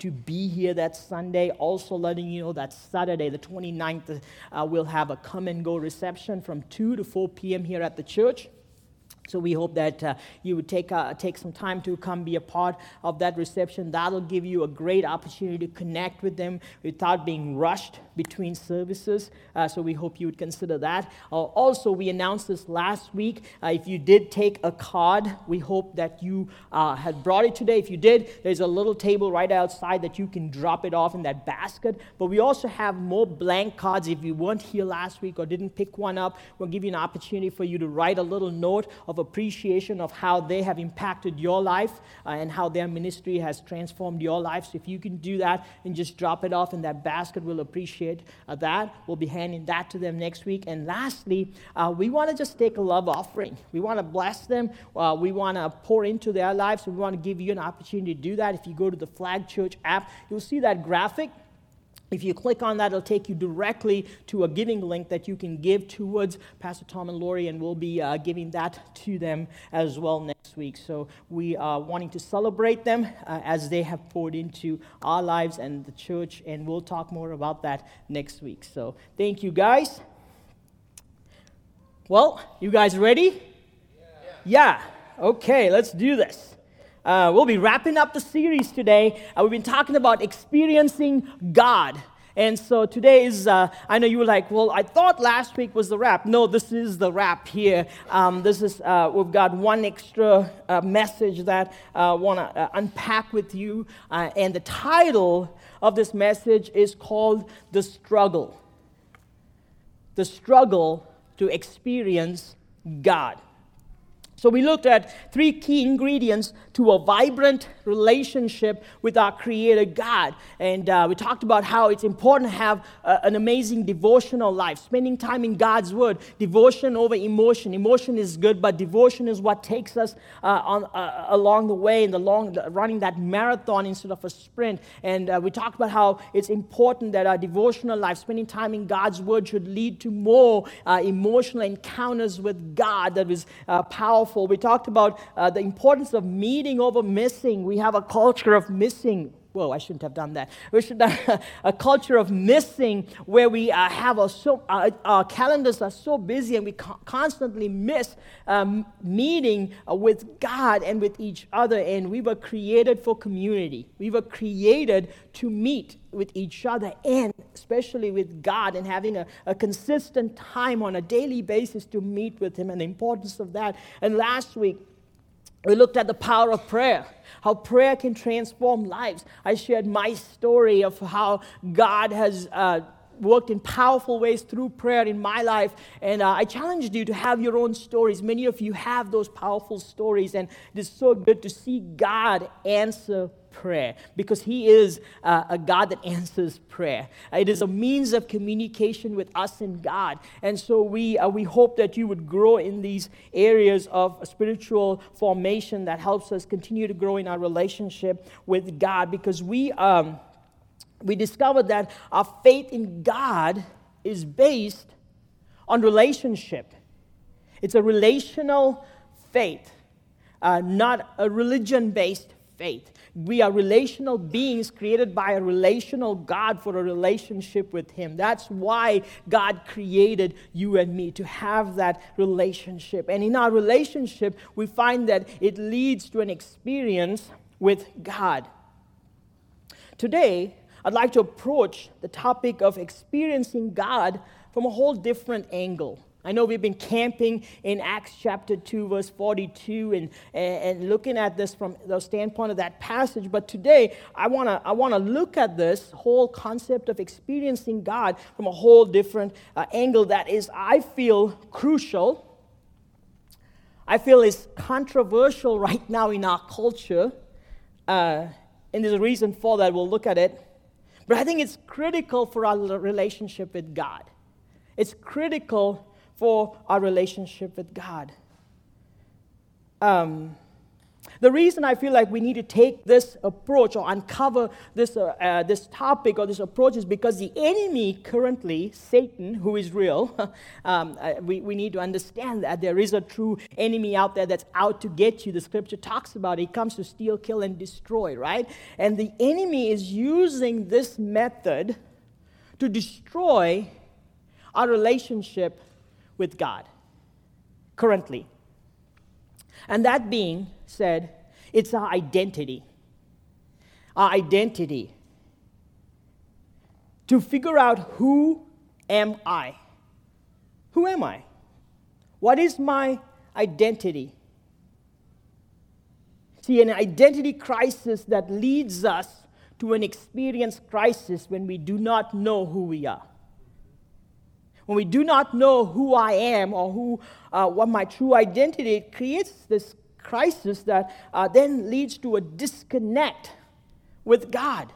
to be here that Sunday. Also, letting you know that Saturday, the 29th, uh, we'll have a come and go reception from 2 to 4 p.m. here at the church. So we hope that uh, you would take, uh, take some time to come be a part of that reception. That'll give you a great opportunity to connect with them without being rushed between services. Uh, so we hope you would consider that. Uh, also, we announced this last week. Uh, if you did take a card, we hope that you uh, had brought it today. If you did, there's a little table right outside that you can drop it off in that basket. But we also have more blank cards. If you weren't here last week or didn't pick one up, we'll give you an opportunity for you to write a little note of appreciation of how they have impacted your life uh, and how their ministry has transformed your life. So if you can do that and just drop it off in that basket, we'll appreciate uh, that. We'll be handing that to them next week. And lastly, uh, we want to just take a love offering. We want to bless them. Uh, we want to pour into their lives. So we want to give you an opportunity to do that. If you go to the Flag Church app, you'll see that graphic. If you click on that, it'll take you directly to a giving link that you can give towards Pastor Tom and Lori, and we'll be uh, giving that to them as well next week. So we are wanting to celebrate them uh, as they have poured into our lives and the church, and we'll talk more about that next week. So thank you, guys. Well, you guys ready? Yeah. yeah. Okay, let's do this. Uh, we'll be wrapping up the series today. Uh, we've been talking about experiencing God. And so today is, uh, I know you were like, well, I thought last week was the wrap. No, this is the wrap here. Um, this is, uh, we've got one extra uh, message that I want to uh, unpack with you. and the title of this message is called The Struggle. The Struggle to Experience God. So, we looked at three key ingredients to a vibrant relationship with our Creator God. And uh, we talked about how it's important to have uh, an amazing devotional life, spending time in God's Word, devotion over emotion. Emotion is good, but devotion is what takes us uh, on, uh, along the way in the long, running that marathon instead of a sprint. And uh, we talked about how it's important that our devotional life, spending time in God's Word, should lead to more emotional encounters with God that is powerful powerful. We talked about uh, the importance of meeting over missing. We have a culture of missing. Whoa, I shouldn't have done that. We should have a culture of missing where we uh, have a so, uh, our calendars are so busy and we co- constantly miss um, meeting uh, with God and with each other. And we were created for community. We were created to meet with each other and especially with God and having a, a consistent time on a daily basis to meet with Him and the importance of that. And last week, we looked at the power of prayer, how prayer can transform lives. I shared my story of how God has uh, worked in powerful ways through prayer in my life. And uh, I challenged you to have your own stories. Many of you have those powerful stories, and it is so good to see God answer prayer because He is uh, a God that answers prayer. It is a means of communication with us and God. And so we, uh, we hope that you would grow in these areas of spiritual formation that helps us continue to grow in our relationship with God because we, um, we discovered that our faith in God is based on relationship. It's a relational faith, uh, not a religion based faith. We are relational beings created by a relational God for a relationship with Him. That's why God created you and me to have that relationship. And in our relationship, we find that it leads to an experience with God. Today, I'd like to approach the topic of experiencing God from a whole different angle. I know we've been camping in Acts chapter 2, verse 42, and, and, looking at this from the standpoint of that passage. But today, I want to I wanna look at this whole concept of experiencing God from a whole different uh, angle that is, I feel, crucial. I feel is controversial right now in our culture. Uh, and there's a reason for that. We'll look at it. But I think it's critical for our relationship with God. It's critical for our relationship with God. Um, The reason I feel like we need to take this approach or uncover this, uh, uh, this topic or this approach is because the enemy currently, Satan, who is real, um, uh, we, we need to understand that there is a true enemy out there that's out to get you. The scripture talks about it. He comes to steal, kill, and destroy, right? And the enemy is using this method to destroy our relationship with God currently. And that being said, it's our identity. Our identity. To figure out who am I? Who am I? What is my identity? See, an identity crisis that leads us to an experience crisis when we do not know who we are. When we do not know who I am or who, uh, what my true identity, it creates this crisis that uh, then leads to a disconnect with God.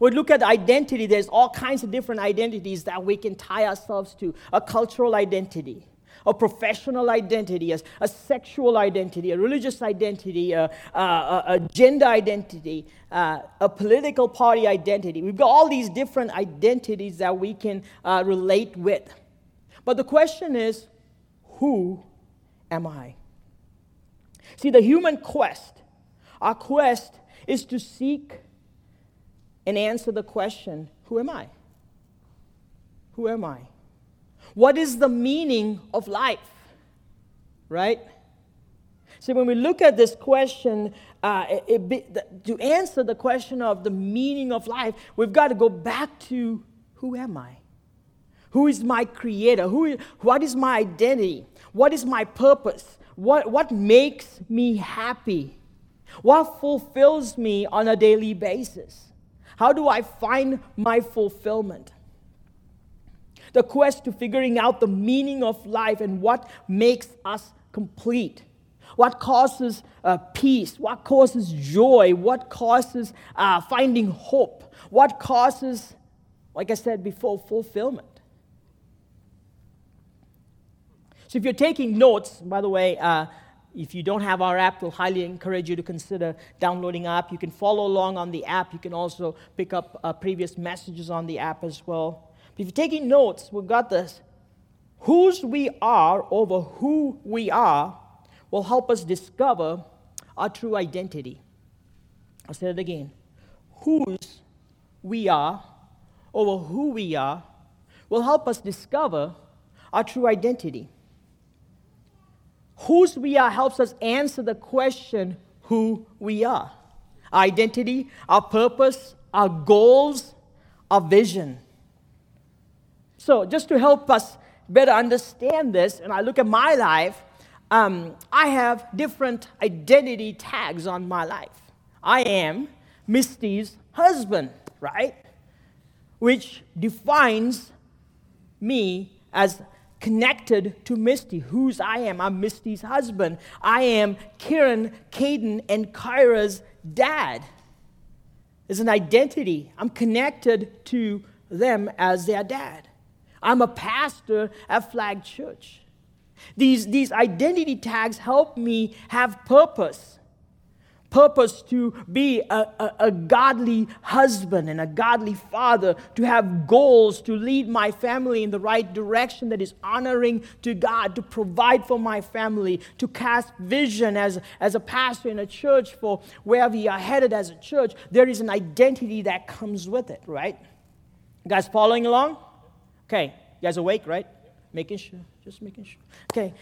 We look at identity, there's all kinds of different identities that we can tie ourselves to a cultural identity, a professional identity, a, a sexual identity, a religious identity, a, a, a gender identity, uh, a political party identity. We've got all these different identities that we can uh, relate with. But the question is who am I? See, the human quest, our quest is to seek and answer the question who am I? Who am I? What is the meaning of life? Right? See, when we look at this question, uh, it, it, to answer the question of the meaning of life, we've got to go back to who am I? Who is my creator? Who, what is my identity? What is my purpose? What, what makes me happy? What fulfills me on a daily basis? How do I find my fulfillment? The quest to figuring out the meaning of life and what makes us complete. What causes uh, peace? What causes joy? What causes uh, finding hope? What causes, like I said before, fulfillment? So if you're taking notes, by the way, uh, if you don't have our app, we'll highly encourage you to consider downloading our app. You can follow along on the app. You can also pick up uh, previous messages on the app as well. If you're taking notes, we've got this. Whose we are over who we are will help us discover our true identity. I'll say it again. Whose we are over who we are will help us discover our true identity. Whose we are helps us answer the question who we are. Our identity, our purpose, our goals, our vision. So, just to help us better understand this, and I look at my life, um, I have different identity tags on my life. I am Misty's husband, right? Which defines me as connected to Misty, whose I am. I'm Misty's husband. I am Kieran, Caden, and Kyra's dad. It's an identity. I'm connected to them as their dad. I'm a pastor at Flag Church. These, these identity tags help me have purpose purpose to be a, a, a, godly husband and a godly father, to have goals, to lead my family in the right direction that is honoring to God, to provide for my family, to cast vision as, as a pastor in a church for where we are headed as a church. There is an identity that comes with it, right? You guys following along? Okay, you guys awake, right? Making sure, just making sure. Okay,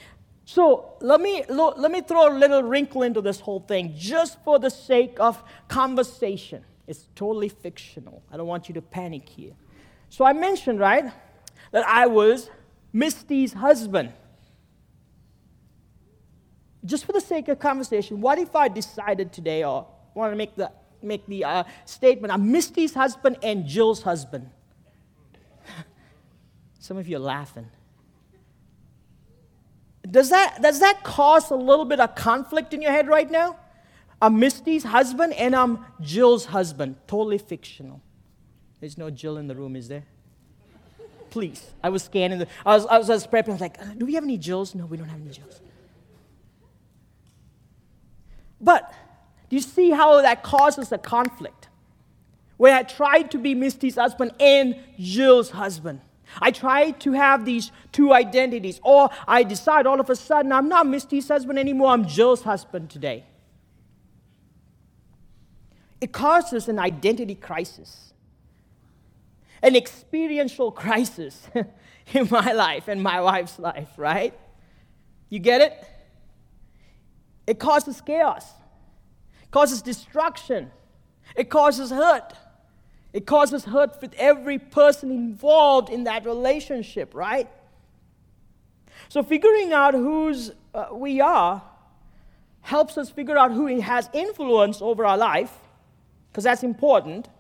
so let me, let me throw a little wrinkle into this whole thing just for the sake of conversation. It's totally fictional. I don't want you to panic here. So I mentioned, right, that I was Misty's husband. Just for the sake of conversation, what if I decided today or want to make the, make the uh, statement, I'm Misty's husband and Jill's husband? Some of you are laughing. Does that, does that cause a little bit of conflict in your head right now? I'm Misty's husband and I'm Jill's husband. Totally fictional. There's no Jill in the room, is there? Please. I was scanning the. I was, I was, I was prepping. I was like, do we have any Jills? No, we don't have any Jills. But do you see how that causes a conflict? When I tried to be Misty's husband and Jill's husband. I try to have these two identities, or I decide all of a sudden I'm not Misty's husband anymore, I'm Jill's husband today. It causes an identity crisis, an experiential crisis in my life and my wife's life, right? You get it? It causes chaos, it causes destruction, it causes hurt. It causes hurt with every person involved in that relationship, right? So, figuring out whose uh, we are helps us figure out who has influence over our life, because that's important,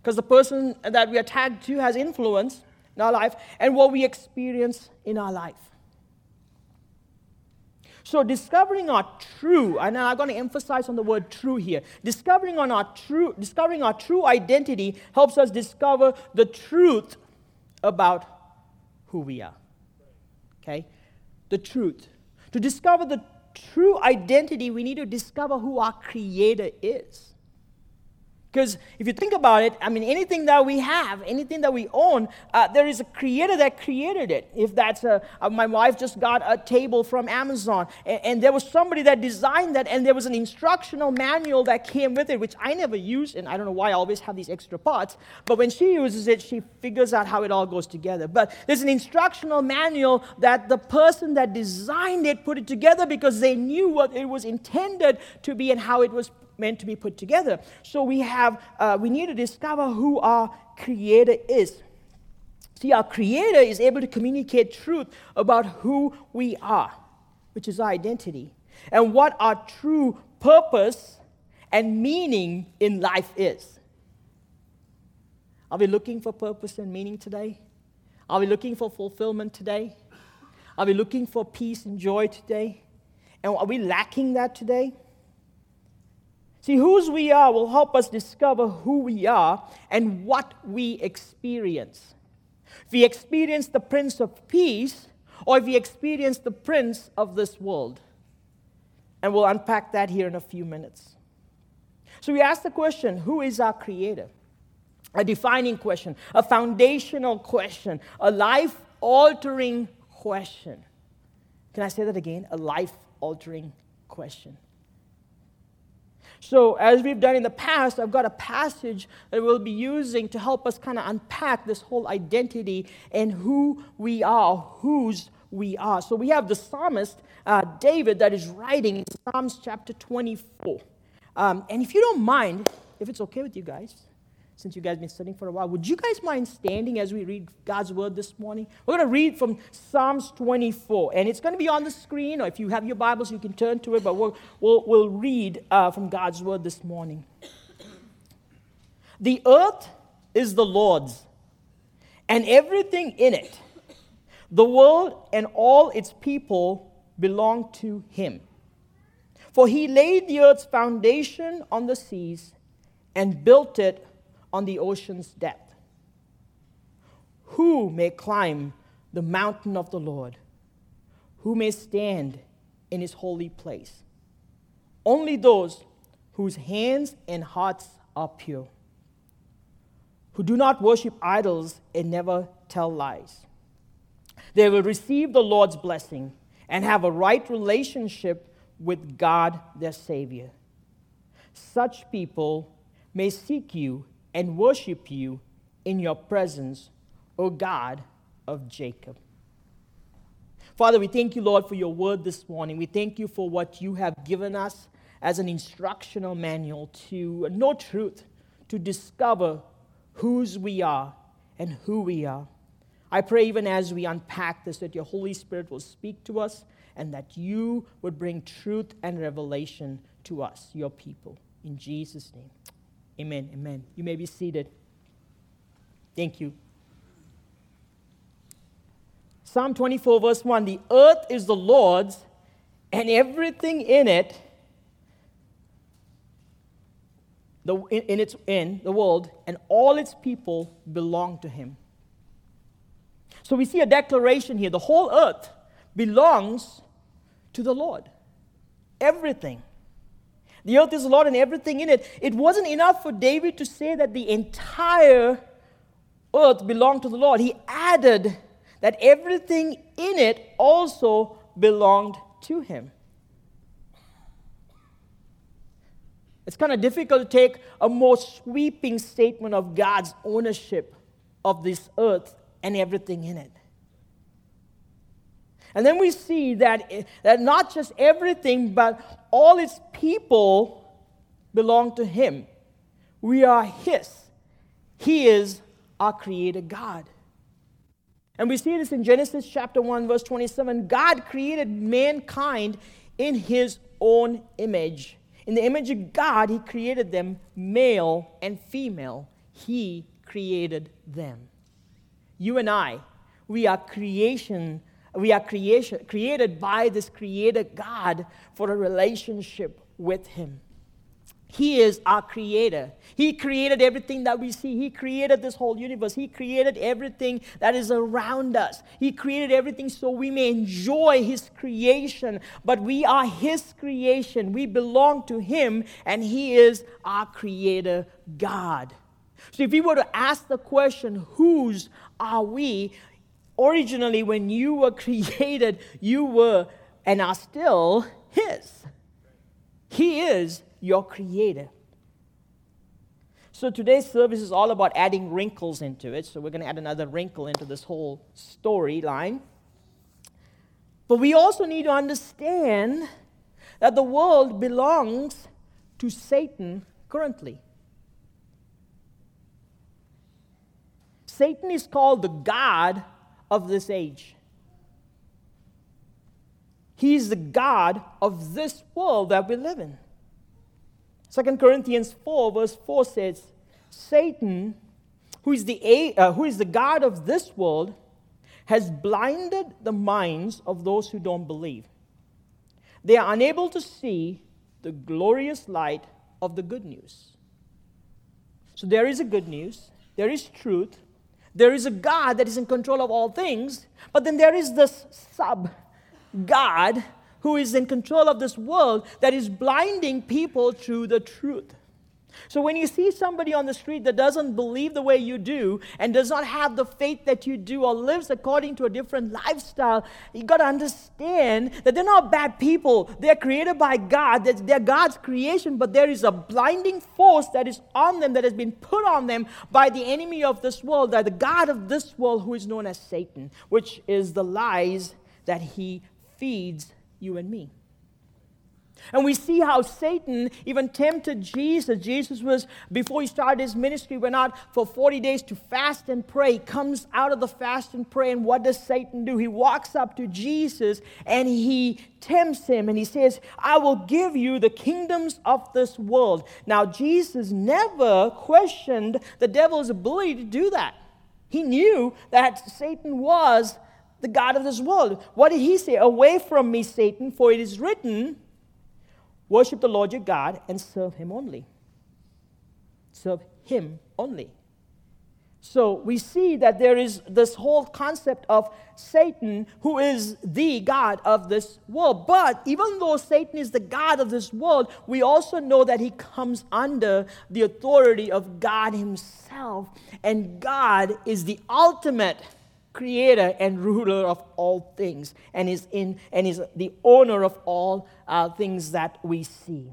because the person that we are tagged to has influence in our life, and what we experience in our life. So discovering our true, and I'm going to emphasize on the word true here. Discovering on our true, discovering our true identity helps us discover the truth about who we are. Okay? The truth. To discover the true identity, we need to discover who our creator is. Because if you think about it, I mean, anything that we have, anything that we own, uh, there is a creator that created it. If that's a, uh, my wife just got a table from Amazon, and, and, there was somebody that designed that, and there was an instructional manual that came with it, which I never use, and I don't know why I always have these extra parts. But when she uses it, she figures out how it all goes together. But there's an instructional manual that the person that designed it put it together because they knew what it was intended to be and how it was meant to be put together. So we have, uh, we need to discover who our Creator is. See, our Creator is able to communicate truth about who we are, which is our identity, and what our true purpose and meaning in life is. Are we looking for purpose and meaning today? Are we looking for fulfillment today? Are we looking for peace and joy today? And are we lacking that today? See, whose we are will help us discover who we are and what we experience. If we experience the Prince of Peace, or if we experience the Prince of this world. And we'll unpack that here in a few minutes. So we ask the question who is our Creator? A defining question, a foundational question, a life altering question. Can I say that again? A life altering question. So, as we've done in the past, I've got a passage that we'll be using to help us kind of unpack this whole identity and who we are, whose we are. So, we have the psalmist uh, David that is writing in Psalms chapter 24. Um, and if you don't mind, if it's okay with you guys, since you guys have been sitting for a while, would you guys mind standing as we read God's word this morning? We're going to read from Psalms 24, and it's going to be on the screen, or if you have your Bibles, you can turn to it, but we'll, we'll, we'll read uh, from God's word this morning. The earth is the Lord's, and everything in it. The world and all its people belong to him. For he laid the earth's foundation on the seas and built it on the ocean's depth. Who may climb the mountain of the Lord? Who may stand in his holy place? Only those whose hands and hearts are pure, who do not worship idols and never tell lies. They will receive the Lord's blessing and have a right relationship with God their Savior. Such people may seek you and worship you in your presence, O God of Jacob. Father, we thank you, Lord, for your word this morning. We thank you for what you have given us as an instructional manual to know truth, to discover whose we are and who we are. I pray, even as we unpack this, that your Holy Spirit will speak to us and that you would bring truth and revelation to us, your people. In Jesus' name. Amen. Amen. You may be seated. Thank you. Psalm 24, verse 1 The earth is the Lord's and everything in it, the, in, in, its, in the world, and all its people belong to him. So we see a declaration here the whole earth belongs to the Lord. Everything. The earth is the Lord and everything in it. It wasn't enough for David to say that the entire earth belonged to the Lord. He added that everything in it also belonged to him. It's kind of difficult to take a more sweeping statement of God's ownership of this earth and everything in it. And then we see that, that not just everything, but all its people belong to Him. We are His. He is our Creator God. And we see this in Genesis chapter 1, verse 27. God created mankind in His own image. In the image of God, He created them male and female. He created them. You and I, we are creation. We are creation, created by this creator God for a relationship with Him. He is our creator. He created everything that we see. He created this whole universe. He created everything that is around us. He created everything so we may enjoy His creation. But we are His creation. We belong to Him, and He is our creator God. So if you were to ask the question, whose are we? Originally, when you were created, you were and are still His. He is your creator. So today's service is all about adding wrinkles into it. So we're going to add another wrinkle into this whole storyline. But we also need to understand that the world belongs to Satan currently. Satan is called the God of this age. He's the God of this world that we live in. 2 Corinthians 4, verse 4 says, Satan, who is, the, uh, who is the God of this world, has blinded the minds of those who don't believe. They are unable to see the glorious light of the good news. So there is a good news, there is truth, there is a God that is in control of all things, but then there is this sub God who is in control of this world that is blinding people to the truth. So when you see somebody on the street that doesn't believe the way you do and does not have the faith that you do or lives according to a different lifestyle, you got to understand that they're not bad people. They're created by God. They're God's creation, but there is a blinding force that is on them that has been put on them by the enemy of this world, by the God of this world who is known as Satan, which is the lies that he feeds you and me. And we see how Satan even tempted Jesus. Jesus was, before he started his ministry, went out for 40 days to fast and pray. He comes out of the fast and pray, and what does Satan do? He walks up to Jesus and he tempts him and he says, I will give you the kingdoms of this world. Now, Jesus never questioned the devil's ability to do that. He knew that Satan was the God of this world. What did he say? Away from me, Satan, for it is written, Worship the Lord your God and serve him only. Serve him only. So we see that there is this whole concept of Satan, who is the God of this world. But even though Satan is the God of this world, we also know that he comes under the authority of God himself. And God is the ultimate creator and ruler of all things and is in and is the owner of all uh, things that we see.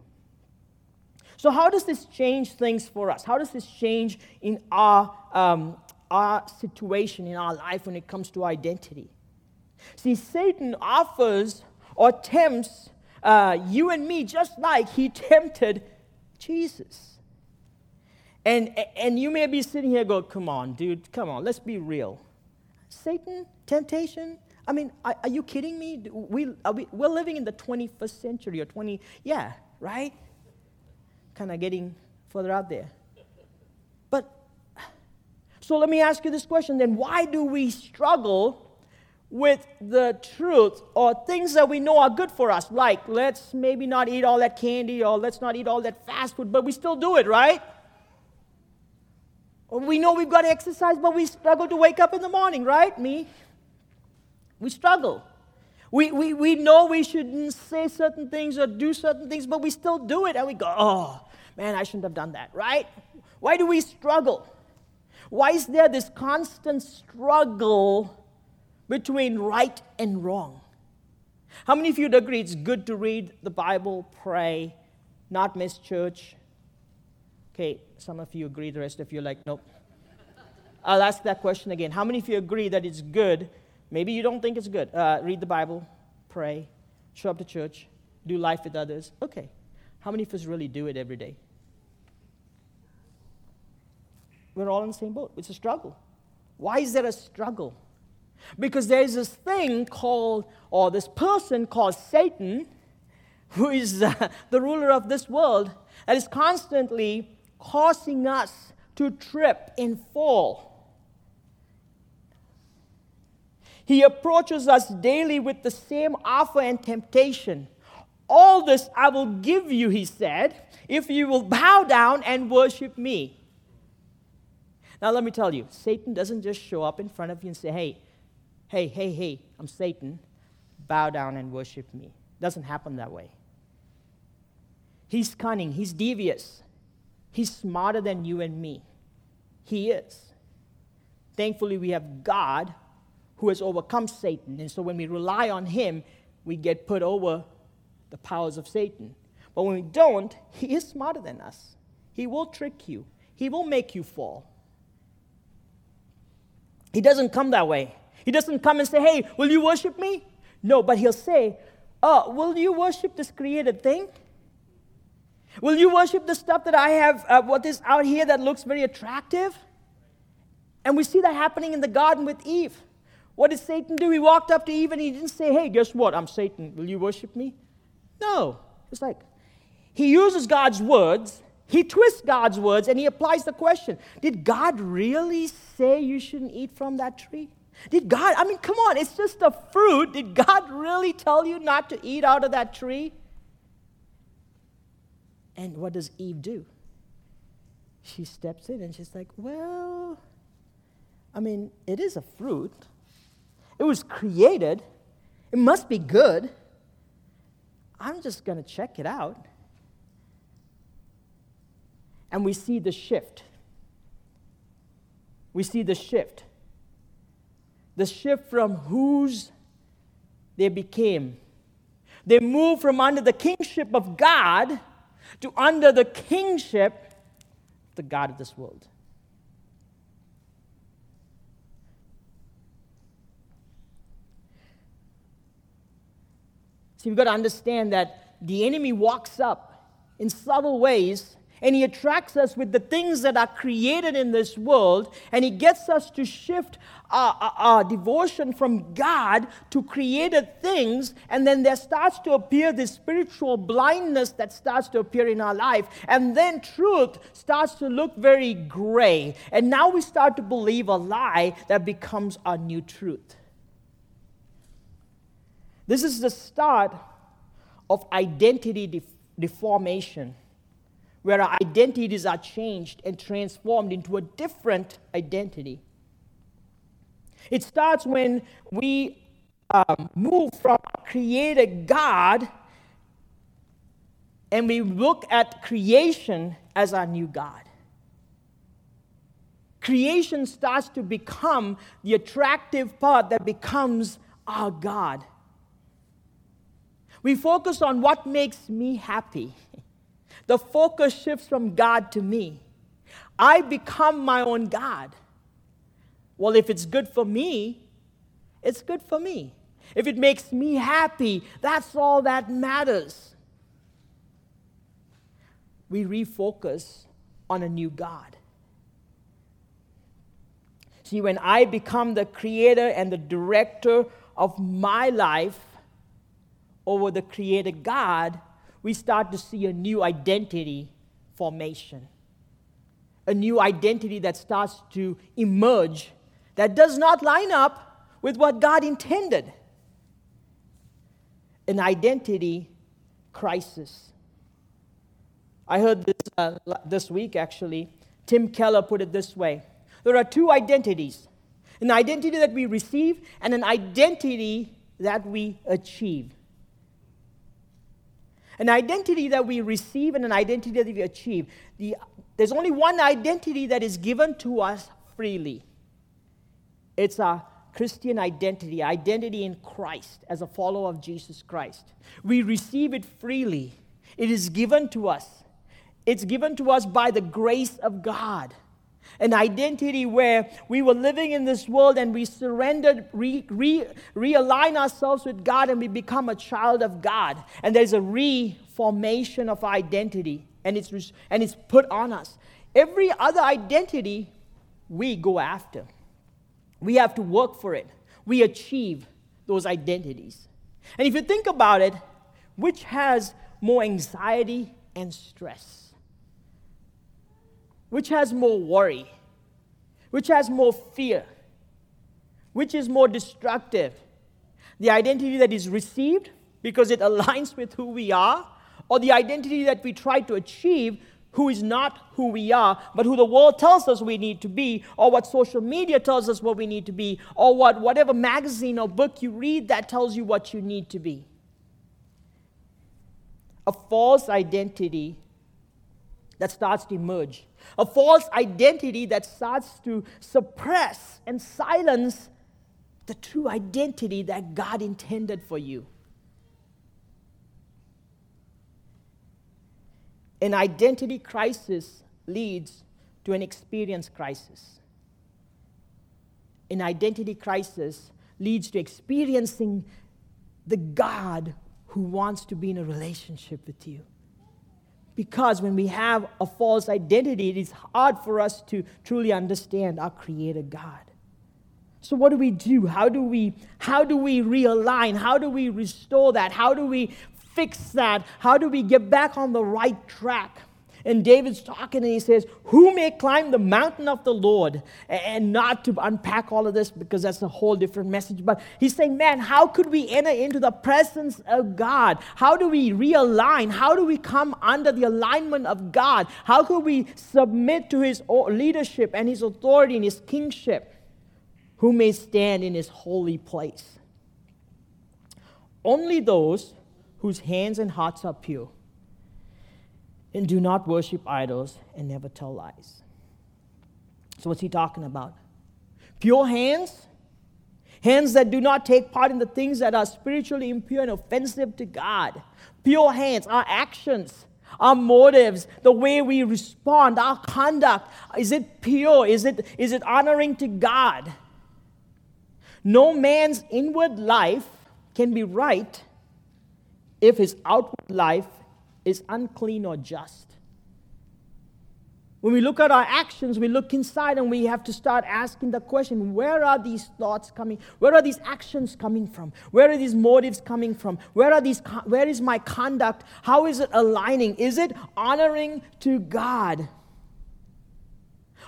So how does this change things for us? How does this change in our um, our situation in our life when it comes to identity? See satan offers or tempts uh, you and me just like he tempted jesus. And and you may be sitting here go come on dude come on let's be real Satan, temptation. I mean, are, are you kidding me? We, we, we're living in the 21st century or 20, yeah, right? Kind of getting further out there. But, so let me ask you this question then why do we struggle with the truth or things that we know are good for us? Like, let's maybe not eat all that candy or let's not eat all that fast food, but we still do it, right? We know we've got to exercise, but we struggle to wake up in the morning, right? Me. We struggle. We, we, we know we shouldn't say certain things or do certain things, but we still do it and we go, oh, man, I shouldn't have done that, right? Why do we struggle? Why is there this constant struggle between right and wrong? How many of you would agree it's good to read the Bible, pray, not miss church? Okay, some of you agree, the rest of you are like, nope. I'll ask that question again. How many of you agree that it's good Maybe you don't think it's good. Uh, read the Bible, pray, show up to church, do life with others. Okay. How many of us really do it every day? We're all in the same boat. It's a struggle. Why is there a struggle? Because there's this thing called, or this person called Satan, who is uh, the ruler of this world, that is constantly causing us to trip and fall. He approaches us daily with the same offer and temptation. All this I will give you, he said, if you will bow down and worship me. Now, let me tell you, Satan doesn't just show up in front of you and say, hey, hey, hey, hey, I'm Satan, bow down and worship me. Doesn't happen that way. He's cunning, he's devious, he's smarter than you and me. He is. Thankfully, we have God who has overcome Satan. And so when we rely on him, we get put over the powers of Satan. But when we don't, he is smarter than us. He will trick you, he will make you fall. He doesn't come that way. He doesn't come and say, Hey, will you worship me? No, but he'll say, Oh, will you worship this created thing? Will you worship the stuff that I have, uh, what is out here that looks very attractive? And we see that happening in the garden with Eve. What did Satan do? He walked up to Eve and he didn't say, Hey, guess what? I'm Satan. Will you worship me? No. It's like he uses God's words, he twists God's words, and he applies the question Did God really say you shouldn't eat from that tree? Did God, I mean, come on, it's just a fruit. Did God really tell you not to eat out of that tree? And what does Eve do? She steps in and she's like, Well, I mean, it is a fruit. It was created. It must be good. I'm just going to check it out. And we see the shift. We see the shift. The shift from whose they became. They moved from under the kingship of God to under the kingship of the God of this world. So you've got to understand that the enemy walks up in subtle ways and he attracts us with the things that are created in this world and he gets us to shift our, our, our, devotion from god to created things and then there starts to appear this spiritual blindness that starts to appear in our life and then truth starts to look very gray. And now we start to believe a lie that becomes our new truth. This is the start of identity def- deformation, where our identities are changed and transformed into a different identity. It starts when we um, move from created God and we look at creation as our new God. Creation starts to become the attractive part that becomes our God. We focus on what makes me happy. The focus shifts from God to me. I become my own God. Well, if it's good for me, it's good for me. If it makes me happy, that's all that matters. We refocus on a new God. See, when I become the creator and the director of my life, over the created God, we start to see a new identity formation. A new identity that starts to emerge that does not line up with what God intended. An identity crisis. I heard this uh, this week actually. Tim Keller put it this way There are two identities an identity that we receive and an identity that we achieve. An identity that we receive and an identity that we achieve. The, there's only one identity that is given to us freely. It's a Christian identity, identity in Christ as a follower of Jesus Christ. We receive it freely. It is given to us. It's given to us by the grace of God an identity where we were living in this world and we surrendered, re, re, realign ourselves with God, and we become a child of God. And there's a reformation of identity, and it's, and it's put on us. Every other identity we go after. We have to work for it. We achieve those identities. And if you think about it, which has more anxiety and stress? Which has more worry? Which has more fear? Which is more destructive? The identity that is received because it aligns with who we are, or the identity that we try to achieve who is not who we are, but who the world tells us we need to be, or what social media tells us what we need to be, or what whatever magazine or book you read that tells you what you need to be. A false identity that starts to emerge, a false identity that starts to suppress and silence the true identity that God intended for you. An identity crisis leads to an experience crisis. An identity crisis leads to experiencing the God who wants to be in a relationship with you. Because when we have a false identity, it is hard for us to truly understand our Creator God. So what do we do? How do we how do we realign? How do we restore that? How do we fix that? How do we get back on the right track? And David's talking and he says, Who may climb the mountain of the Lord? And not to unpack all of this because that's a whole different message. But he's saying, Man, how could we enter into the presence of God? How do we realign? How do we come under the alignment of God? How could we submit to his leadership and his authority and his kingship? Who may stand in his holy place? Only those whose hands and hearts are pure and do not worship idols and never tell lies. So, what's he talking about? Pure hands, hands that do not take part in the things that are spiritually impure and offensive to God. Pure hands, our actions, our motives, the way we respond, our conduct. Is it pure? Is it, is it honoring to God? No man's inward life can be right if his outward life is unclean or just. When we look at our actions, we look inside and we have to start asking the question where are these thoughts coming? Where are these actions coming from? Where are these motives coming from? Where, are these, where is my conduct? How is it aligning? Is it honoring to God?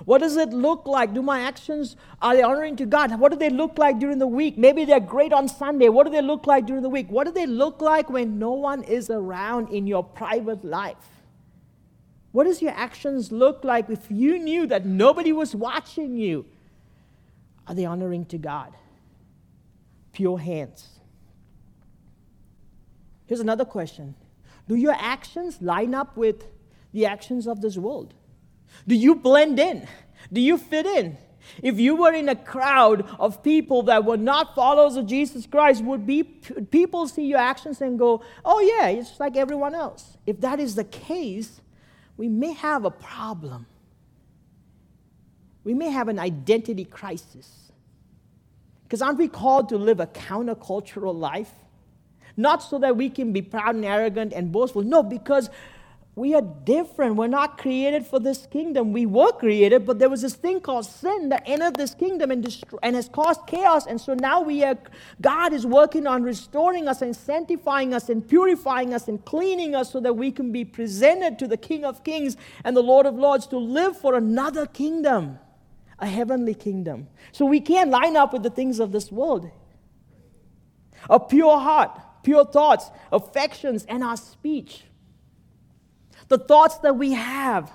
What does it look like? Do my actions, are they honoring to God? What do they look like during the week? Maybe they're great on Sunday. What do they look like during the week? What do they look like when no one is around in your private life? What does your actions look like if you knew that nobody was watching you? Are they honoring to God? Pure hands. Here's another question Do your actions line up with the actions of this world? Do you blend in? Do you fit in? If you were in a crowd of people that were not followers of Jesus Christ, would be people see your actions and go, "Oh yeah, it's like everyone else." If that is the case, we may have a problem. We may have an identity crisis. Because aren't we called to live a countercultural life? Not so that we can be proud and arrogant and boastful. No, because we are different. We're not created for this kingdom. We were created, but there was this thing called sin that entered this kingdom and, destroy, and has caused chaos. And so now we are, God is working on restoring us and sanctifying us and purifying us and cleaning us so that we can be presented to the King of Kings and the Lord of Lords to live for another kingdom, a heavenly kingdom. So we can't line up with the things of this world. A pure heart, pure thoughts, affections, and our speech the thoughts that we have,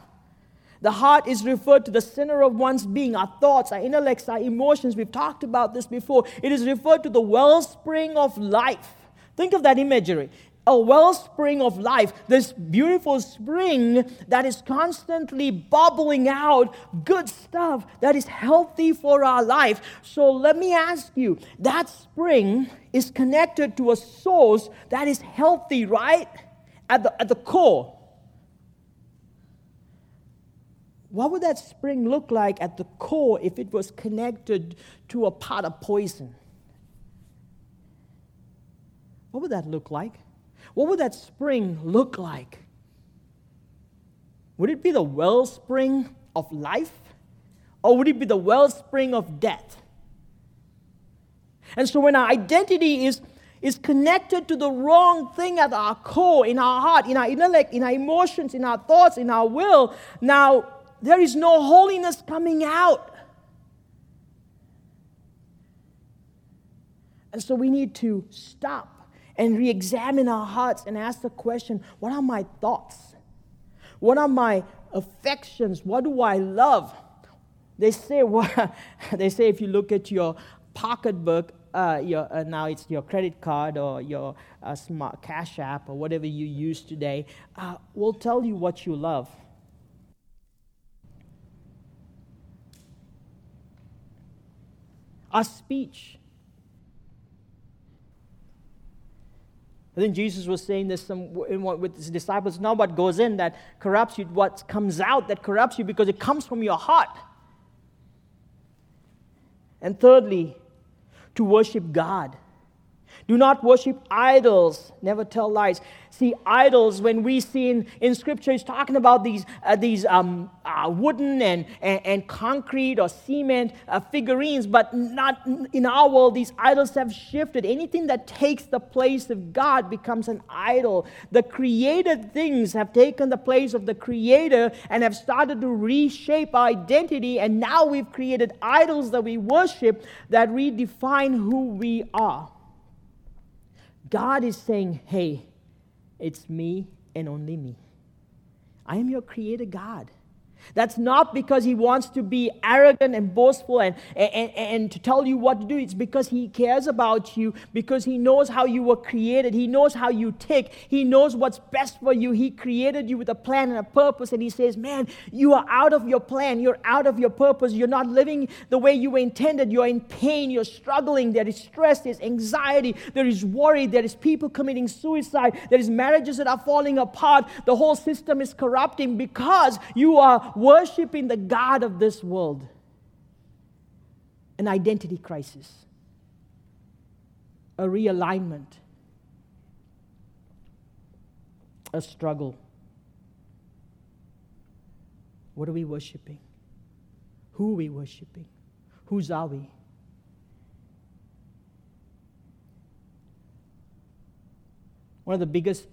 The heart is referred to the center of one's being, our thoughts, our intellects, our emotions. We've talked about this before. It is referred to the wellspring of life. Think of that imagery a wellspring of life, this beautiful spring that is constantly bubbling out good stuff that is healthy for our life. So let me ask you that spring is connected to a source that is healthy, right? At the, at the core. What would that spring look like at the core if it was connected to a pot of poison? What would that look like? What would that spring look like? Would it be the wellspring of life? Or would it be the wellspring of death? And so when our identity is, is connected to the wrong thing at our core, in our heart, in our intellect, in our emotions, in our thoughts, in our will, now there is no holiness coming out. And so we need to stop and re examine our hearts and ask the question what are my thoughts? What are my affections? What do I love? They say, well, they say if you look at your pocketbook, uh, your, uh, now it's your credit card or your uh, smart cash app or whatever you use today, uh, will tell you what you love. Our speech. I think Jesus was saying this some, with his disciples. Not what goes in that corrupts you, what comes out that corrupts you because it comes from your heart. And thirdly, to worship God. Do not worship idols. Never tell lies. See, idols, when we see in, in Scripture, is talking about these, uh, these um, uh, wooden and, and, and, concrete or cement uh, figurines, but not in our world. These idols have shifted. Anything that takes the place of God becomes an idol. The created things have taken the place of the Creator and have started to reshape our identity, and now we've created idols that we worship that redefine who we are. God is saying, hey, it's me and only me. I am your creator God. That's not because he wants to be arrogant and boastful and, and, and, to tell you what to do. It's because he cares about you, because he knows how you were created. He knows how you tick. He knows what's best for you. He created you with a plan and a purpose. And he says, Man, you are out of your plan. You're out of your purpose. You're not living the way you were intended. You're in pain. You're struggling. There is stress. There's anxiety. There is worry. There is people committing suicide. There is marriages that are falling apart. The whole system is corrupting because you are worshiping the God of this world. An identity crisis, a realignment, a struggle. What are we worshiping? Who are we worshiping? Whose are we? One of the biggest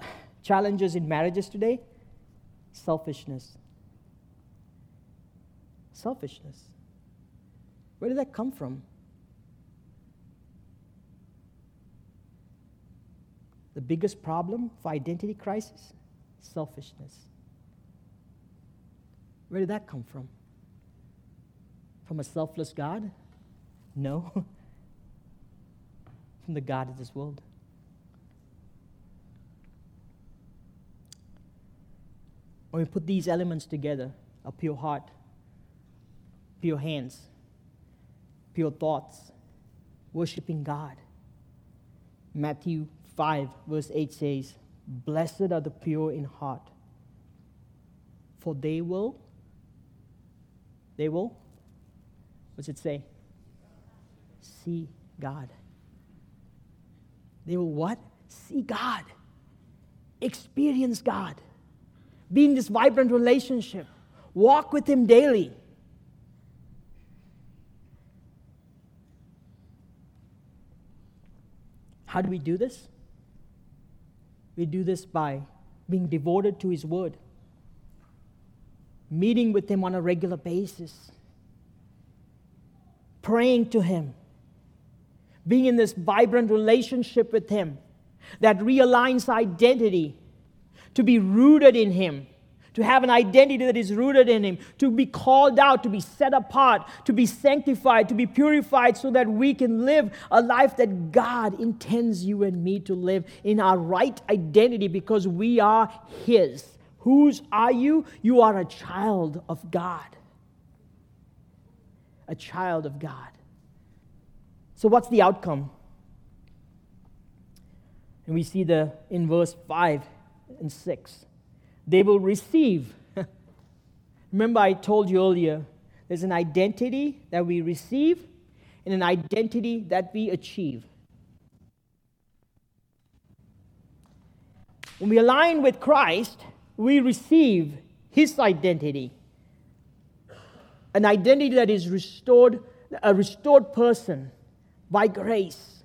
challenges in marriages today selfishness. Selfishness. Where did that come from? The biggest problem for identity crisis? Selfishness. Where did that come from? From a selfless God? No. from the God of this world. When we put these elements together, a pure heart, pure hands, pure thoughts, worshiping God. Matthew 5, verse 8 says, Blessed are the pure in heart, for they will, they will, what's it say? See God. They will what? See God. Experience God. Be in this vibrant relationship. Walk with Him daily. How do we do this? We do this by being devoted to His Word, meeting with Him on a regular basis, praying to Him, being in this vibrant relationship with Him that realigns identity to be rooted in Him to have an identity that is rooted in Him, to be called out, to be set apart, to be sanctified, to be purified, so that we can live a life that God intends you and me to live in our right identity because we are His. Whose are you? You are a child of God. A child of God. So, what's the outcome? And we see the in verse 5 and 6. They will receive. Remember, I told you earlier there's an identity that we receive and an identity that we achieve. When we align with Christ, we receive his identity. An identity that is restored, a restored person by grace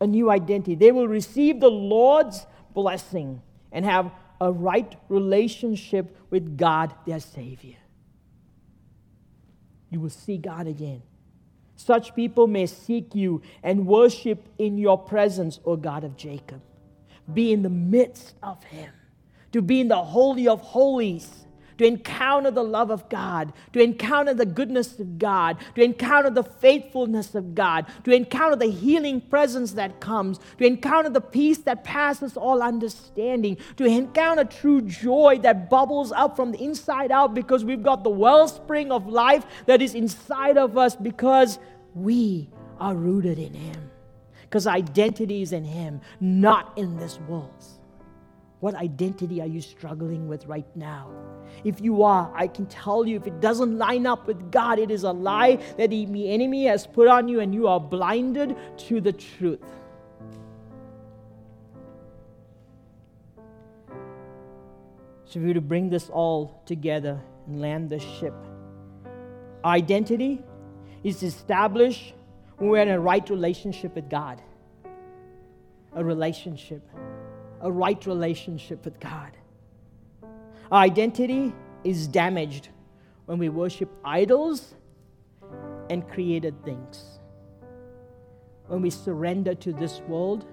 a new identity. They will receive the Lord's blessing and have a right relationship with God, their Savior. You will see God again. Such people may seek you and worship in your presence, O God of Jacob. Be in the midst of Him, to be in the Holy of Holies to encounter the love of God, to encounter the goodness of God, to encounter the faithfulness of God, to encounter the healing presence that comes, to encounter the peace that passes all understanding, to encounter true joy that bubbles up from the inside out because we've got the wellspring of life that is inside of us because we are rooted in Him. Because identity is in Him, not in this world. What identity are you struggling with right now? If you are, I can tell you if it doesn't line up with God, it is a lie that the enemy has put on you and you are blinded to the truth. So, if we were to bring this all together and land the ship. identity is established when we're in a right relationship with God. A relationship a right relationship with God. Our identity is damaged when we worship idols and created things. When we surrender to this world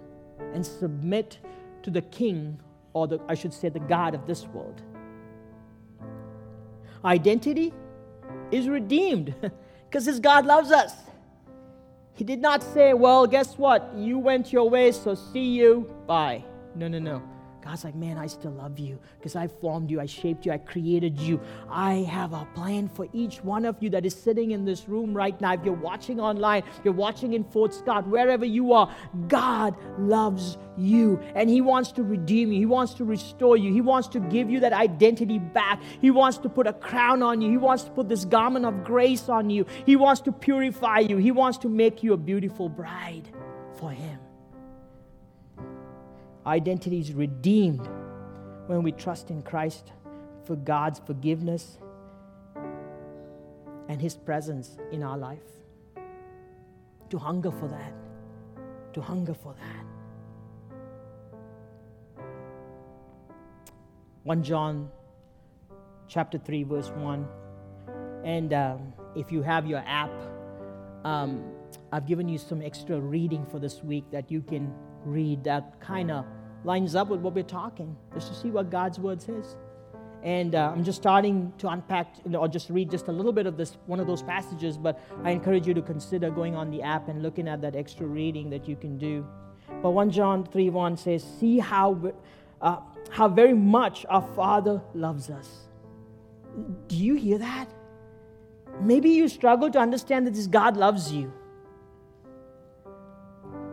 and submit to the king, or the, I should say, the God of this world. Identity is redeemed because His God loves us. He did not say, Well, guess what? You went your way, so see you. Bye. No, no, no. God's like, man, I still love you because I formed you, I shaped you, I created you. I have a plan for each one of you that is sitting in this room right now. If you're watching online, you're watching in Fort Scott, wherever you are, God loves you and He wants to redeem you. He wants to restore you. He wants to give you that identity back. He wants to put a crown on you. He wants to put this garment of grace on you. He wants to purify you. He wants to make you a beautiful bride for Him identity is redeemed when we trust in Christ for God's forgiveness and His presence in our life. To hunger for that. To hunger for that. 1 John chapter 3, verse 1. And um, if you have your app, um, I've given you some extra reading for this week that you can read that kind of lines up with what we're talking, just to see what God's word says. And uh, I'm just starting to unpack you know, or just read just a little bit of this one of those passages, but I encourage you to consider going on the app and looking at that extra reading that you can do. But 1 John 3 1 says, See how, uh, how very much our Father loves us. Do you hear that? Maybe you struggle to understand that this God loves you.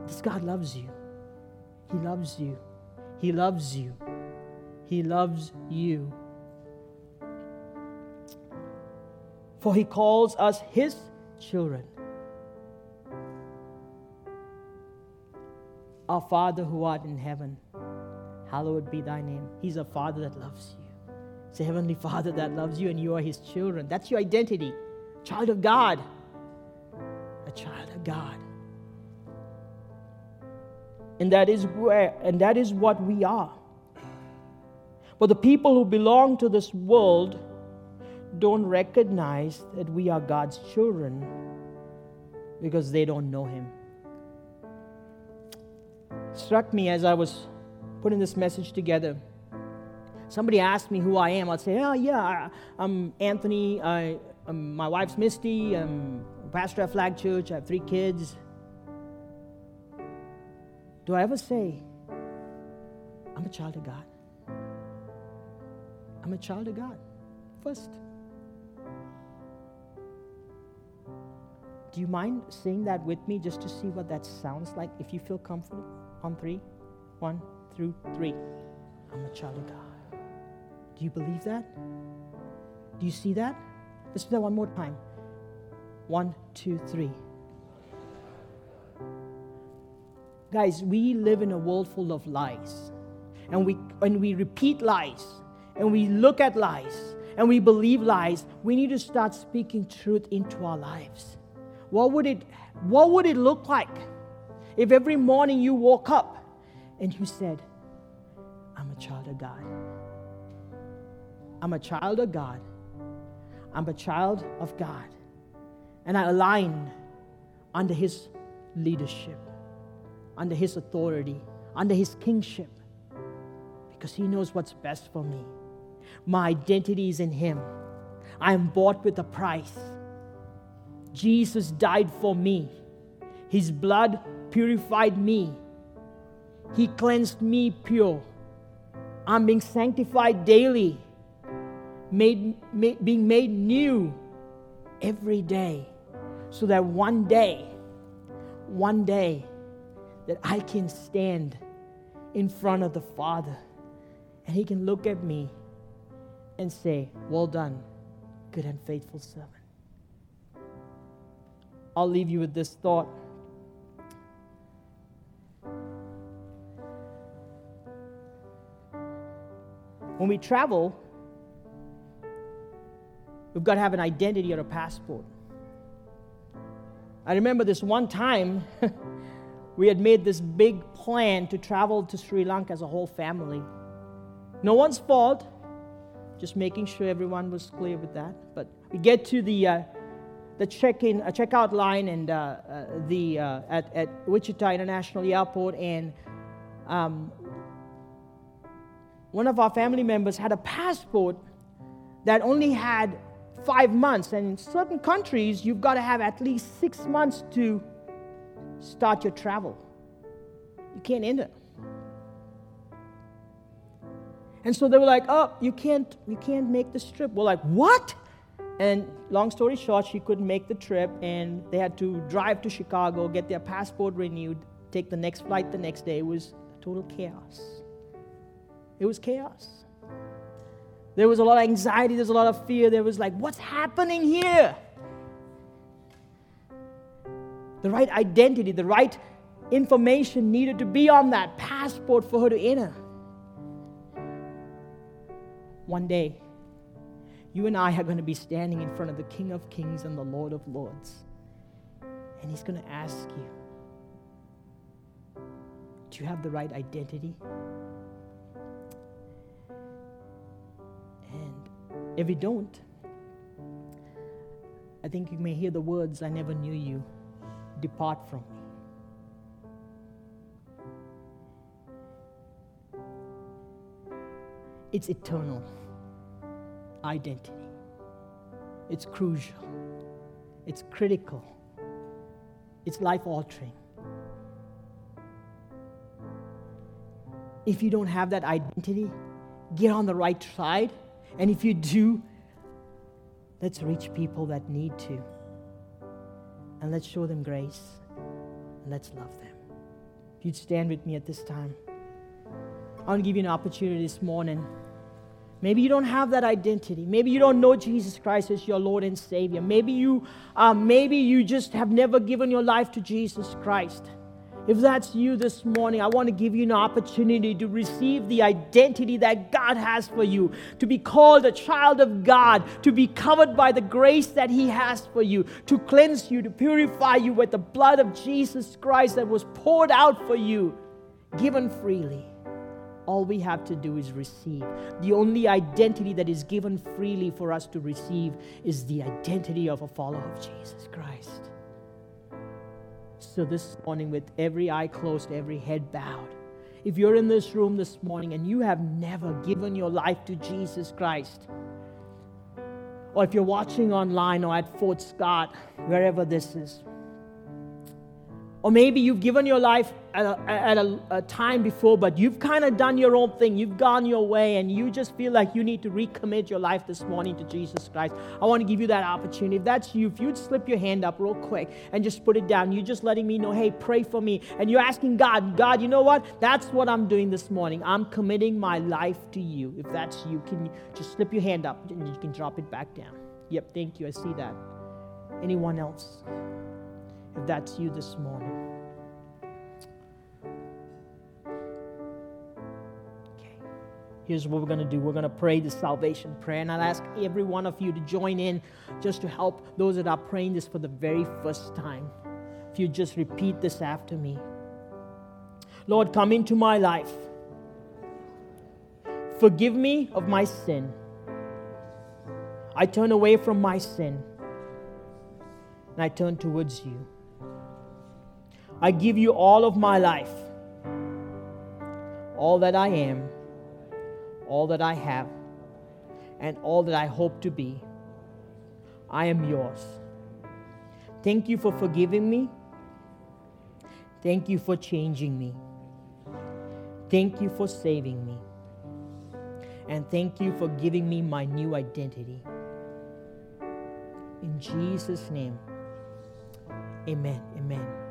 This God loves you. He loves you. He loves you. He loves you. For he calls us his children. Our Father who art in heaven, hallowed be thy name. He's a Father that loves you. It's a Heavenly Father that loves you, and you are his children. That's your identity. Child of God. A child of God. And that is where and that is what we are. But the people who belong to this world don't recognize that we are God's children because they don't know him. It struck me as I was putting this message together. somebody asked me who I am, I'll say, oh, yeah, I'm Anthony. I, I'm, my wife's Misty. I'm pastor at Flag Church. I have three kids. Do I ever say, I'm a child of God? I'm a child of God first. Do you mind saying that with me just to see what that sounds like if you feel comfortable? On three, one, through three. I'm a child of God. Do you believe that? Do you see that? Let's do that one more time. One, two, three. Guys, we live in a world full of lies. And we, when we repeat lies, and we look at lies, and we believe lies, we need to start speaking truth into our lives. What would it, what would it look like if every morning you woke up and you said, I'm a child of God? I'm a child of God. I'm a child of God. And I align under His leadership, under His authority, under His kingship, because He knows what's best for me. My identity is in Him. I am bought with a price. Jesus died for me. His blood purified me. He cleansed me pure. I'm being sanctified daily, made, made, being made new every day, so that one day, one day, that I can stand in front of the Father and He can look at me and say, Well done, good and faithful servant. I'll leave you with this thought. When we travel, we've got to have an identity or a passport. I remember this one time we had made this big plan to travel to Sri Lanka as a whole family. No one's fault, just making sure everyone was clear with that. But we get to the uh, the check-in, uh, checkout line and uh, uh, the uh, at, at Wichita International Airport, and um, one of our family members had a passport that only had five months. And in certain countries, you've got to have at least six months to start your travel. You can't enter. And so they were like, "Oh, you can't, you can't make this trip." We're like, "What?" And long story short, she couldn't make the trip, and they had to drive to Chicago, get their passport renewed, take the next flight the next day. It was total chaos. It was chaos. There was a lot of anxiety, there's a lot of fear. There was like, what's happening here? The right identity, the right information needed to be on that passport for her to enter. One day, you and I are going to be standing in front of the King of Kings and the Lord of Lords. And He's going to ask you Do you have the right identity? And if you don't, I think you may hear the words, I never knew you. Depart from me. It's eternal identity. It's crucial, it's critical, it's life altering. If you don't have that identity, get on the right side. And if you do, let's reach people that need to. And let's show them grace. And let's love them. If you'd stand with me at this time, I want to give you an opportunity this morning. Maybe you don't have that identity. Maybe you don't know Jesus Christ as your Lord and Savior. Maybe you, uh, maybe you just have never given your life to Jesus Christ. If that's you this morning, I want to give you an opportunity to receive the identity that God has for you, to be called a child of God, to be covered by the grace that He has for you, to cleanse you, to purify you with the blood of Jesus Christ that was poured out for you, given freely. All we have to do is receive. The only identity that is given freely for us to receive is the identity of a follower of Jesus Christ. So, this morning, with every eye closed, every head bowed, if you're in this room this morning and you have never given your life to Jesus Christ, or if you're watching online or at Fort Scott, wherever this is, or maybe you've given your life at a, at a, a time before, but you've kind of done your own thing. You've gone your way, and you just feel like you need to recommit your life this morning to Jesus Christ. I want to give you that opportunity. If that's you, if you'd slip your hand up real quick and just put it down, you're just letting me know, hey, pray for me. And you're asking God, God, you know what? That's what I'm doing this morning. I'm committing my life to you. If that's you, can you just slip your hand up and you can drop it back down? Yep, thank you. I see that. Anyone else? If that's you this morning. Okay, here's what we're going to do we're going to pray the salvation prayer, and I'll ask every one of you to join in just to help those that are praying this for the very first time. If you just repeat this after me Lord, come into my life. Forgive me of my sin. I turn away from my sin and I turn towards you. I give you all of my life, all that I am, all that I have, and all that I hope to be. I am yours. Thank you for forgiving me. Thank you for changing me. Thank you for saving me. And thank you for giving me my new identity. In Jesus' name, amen. Amen.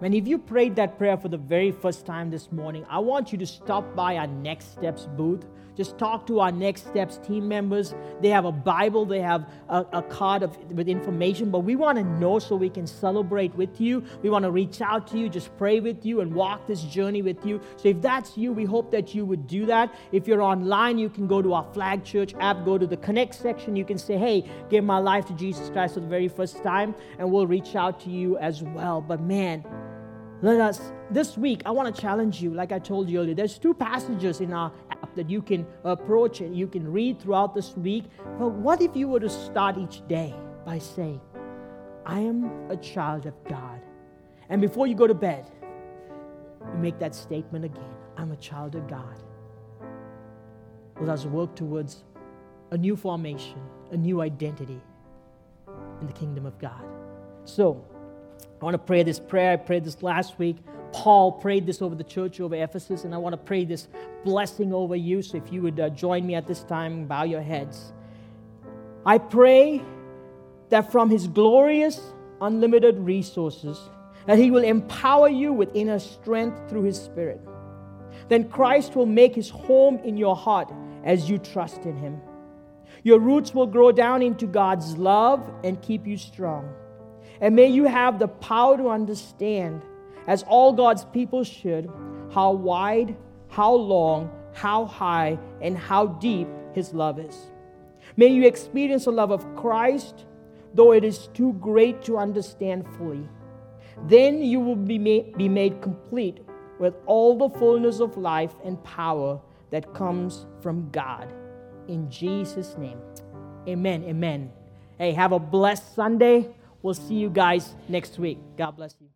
Man, if you prayed that prayer for the very first time this morning, I want you to stop by our Next Steps booth. Just talk to our Next Steps team members. They have a Bible, they have a, a card of, with information, but we want to know so we can celebrate with you. We want to reach out to you, just pray with you, and walk this journey with you. So if that's you, we hope that you would do that. If you're online, you can go to our Flag Church app, go to the Connect section. You can say, hey, give my life to Jesus Christ for the very first time, and we'll reach out to you as well. But man, let us, this week, I want to challenge you, like I told you earlier. There's two passages in our app that you can approach and you can read throughout this week. But what if you were to start each day by saying, I am a child of God? And before you go to bed, you make that statement again I'm a child of God. Let us work towards a new formation, a new identity in the kingdom of God. So, I want to pray this prayer. I prayed this last week. Paul prayed this over the church over Ephesus, and I want to pray this blessing over you. So if you would uh, join me at this time, bow your heads. I pray that from his glorious, unlimited resources, that he will empower you with inner strength through his spirit. Then Christ will make his home in your heart as you trust in him. Your roots will grow down into God's love and keep you strong. And may you have the power to understand, as all God's people should, how wide, how long, how high, and how deep His love is. May you experience the love of Christ, though it is too great to understand fully. Then you will be made, be made complete with all the fullness of life and power that comes from God. In Jesus' name, amen. Amen. Hey, have a blessed Sunday. We'll see you guys next week. God bless you.